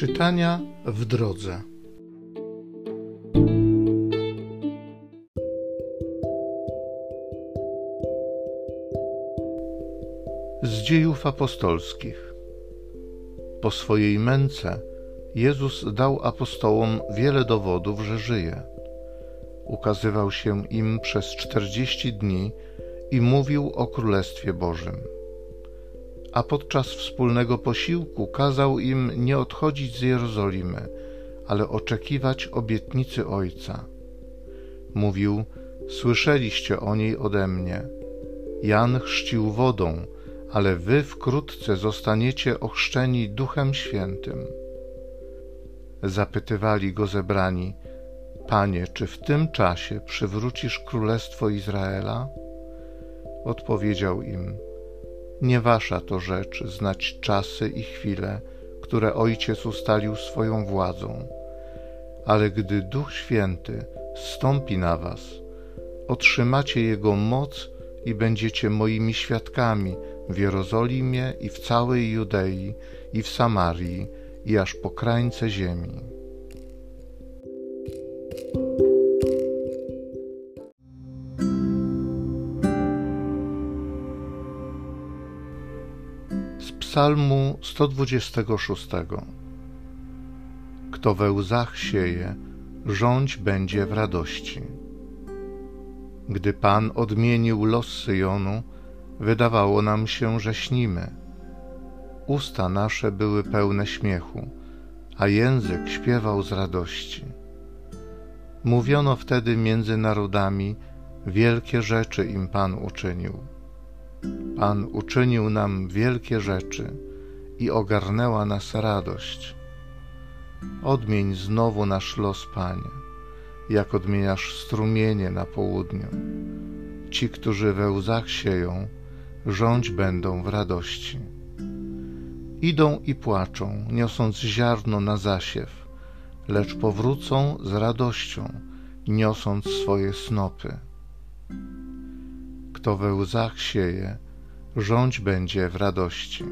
Czytania w drodze. Z dziejów apostolskich. Po swojej męce Jezus dał apostołom wiele dowodów, że żyje. Ukazywał się im przez czterdzieści dni i mówił o Królestwie Bożym a podczas wspólnego posiłku kazał im nie odchodzić z Jerozolimy, ale oczekiwać obietnicy Ojca. Mówił: Słyszeliście o niej ode mnie. Jan chrzcił wodą, ale wy wkrótce zostaniecie ochrzczeni Duchem Świętym. Zapytywali go zebrani: Panie, czy w tym czasie przywrócisz królestwo Izraela? Odpowiedział im: nie wasza to rzecz znać czasy i chwile, które Ojciec ustalił swoją władzą. Ale gdy Duch Święty stąpi na was, otrzymacie Jego moc i będziecie moimi świadkami w Jerozolimie i w całej Judei i w Samarii i aż po krańce ziemi. Psalmu 126 Kto we łzach sieje, rządź będzie w radości. Gdy Pan odmienił los Syjonu, wydawało nam się, że śnimy. Usta nasze były pełne śmiechu, a język śpiewał z radości. Mówiono wtedy między narodami, wielkie rzeczy im Pan uczynił. Pan uczynił nam wielkie rzeczy i ogarnęła nas radość. Odmień znowu nasz los, Panie, jak odmieniasz strumienie na południu. Ci, którzy we łzach sieją, rządź będą w radości. Idą i płaczą, niosąc ziarno na zasiew, lecz powrócą z radością, niosąc swoje snopy. Kto we łzach sieje, rządź będzie w radości.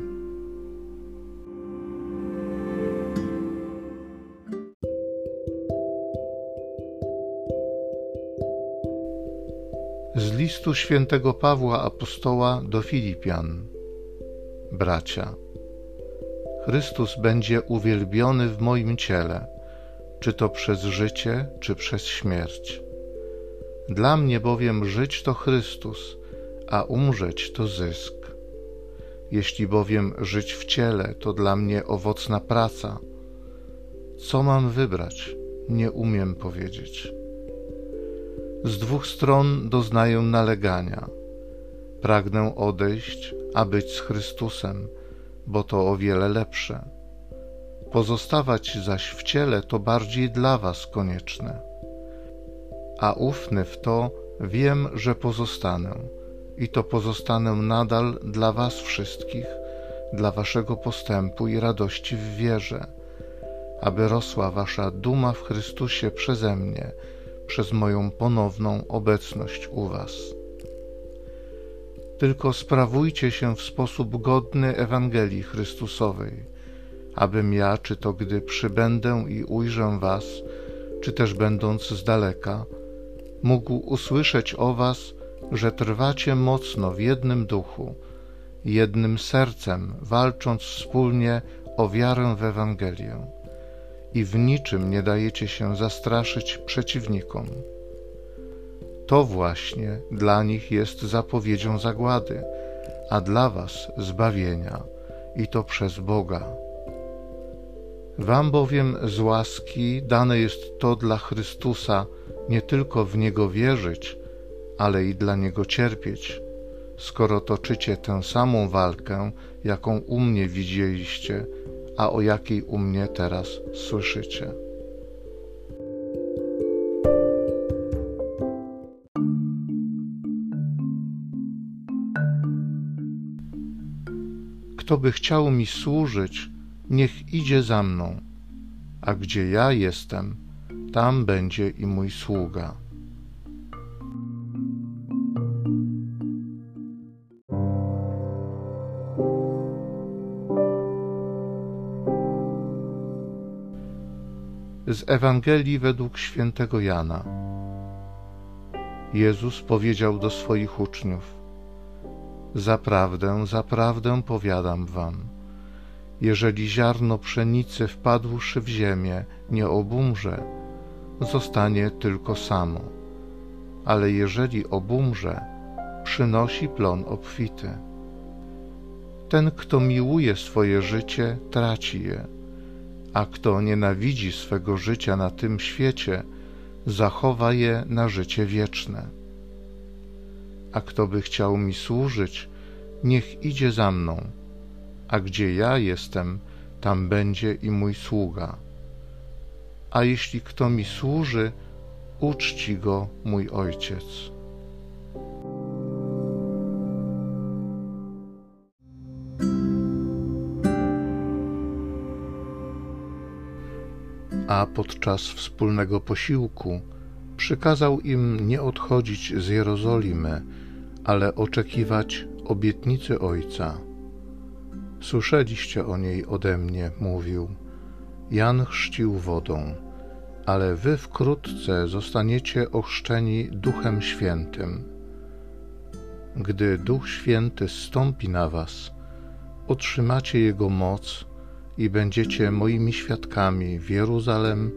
Z listu świętego Pawła apostoła do Filipian. Bracia, Chrystus będzie uwielbiony w moim ciele, czy to przez życie, czy przez śmierć. Dla mnie bowiem żyć to Chrystus, a umrzeć to zysk. Jeśli bowiem żyć w ciele to dla mnie owocna praca, co mam wybrać, nie umiem powiedzieć. Z dwóch stron doznaję nalegania. Pragnę odejść, a być z Chrystusem, bo to o wiele lepsze. Pozostawać zaś w ciele to bardziej dla Was konieczne. A ufny w to wiem, że pozostanę i to pozostanę nadal dla Was wszystkich, dla Waszego postępu i radości w wierze, aby rosła Wasza duma w Chrystusie przeze mnie, przez moją ponowną obecność u Was. Tylko sprawujcie się w sposób godny Ewangelii Chrystusowej, abym ja, czy to gdy przybędę i ujrzę Was, czy też będąc z daleka, mógł usłyszeć o Was, że trwacie mocno w jednym duchu, jednym sercem, walcząc wspólnie o wiarę w Ewangelię i w niczym nie dajecie się zastraszyć przeciwnikom. To właśnie dla nich jest zapowiedzią zagłady, a dla was zbawienia, i to przez Boga. Wam bowiem z łaski dane jest to dla Chrystusa nie tylko w Niego wierzyć, ale i dla Niego cierpieć, skoro toczycie tę samą walkę, jaką u mnie widzieliście, a o jakiej u mnie teraz słyszycie. Kto by chciał mi służyć, niech idzie za mną, a gdzie ja jestem, tam będzie i mój sługa. z Ewangelii według świętego Jana. Jezus powiedział do swoich uczniów: Zaprawdę, zaprawdę powiadam wam, jeżeli ziarno pszenicy wpadłszy w ziemię nie obumrze, zostanie tylko samo, ale jeżeli obumrze, przynosi plon obfity. Ten, kto miłuje swoje życie, traci je, a kto nienawidzi swego życia na tym świecie, zachowa je na życie wieczne. A kto by chciał mi służyć, niech idzie za mną, a gdzie ja jestem, tam będzie i mój sługa. A jeśli kto mi służy, uczci go mój ojciec. a podczas wspólnego posiłku przykazał im nie odchodzić z Jerozolimy, ale oczekiwać obietnicy Ojca. Słyszeliście o niej ode mnie, mówił. Jan chrzcił wodą, ale wy wkrótce zostaniecie ochrzczeni Duchem Świętym. Gdy Duch Święty stąpi na was, otrzymacie Jego moc i będziecie moimi świadkami w Jeruzalem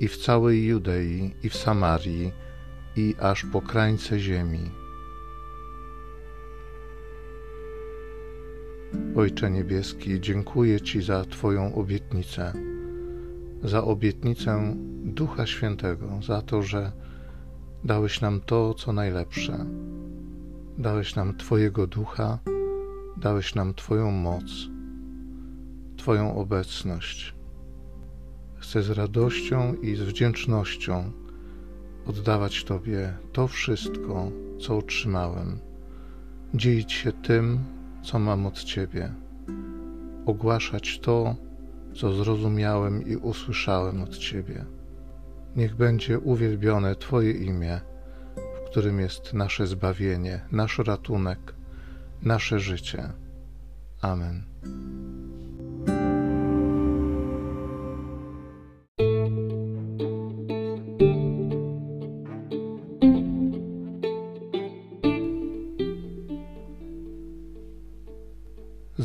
i w całej Judei i w Samarii i aż po krańce ziemi. Ojcze Niebieski, dziękuję Ci za Twoją obietnicę, za obietnicę Ducha Świętego, za to, że dałeś nam to, co najlepsze. Dałeś nam Twojego Ducha, dałeś nam Twoją moc Twoją obecność. Chcę z radością i z wdzięcznością oddawać Tobie to wszystko, co otrzymałem, dzielić się tym, co mam od Ciebie, ogłaszać to, co zrozumiałem i usłyszałem od Ciebie. Niech będzie uwielbione Twoje imię, w którym jest nasze zbawienie, nasz ratunek, nasze życie. Amen.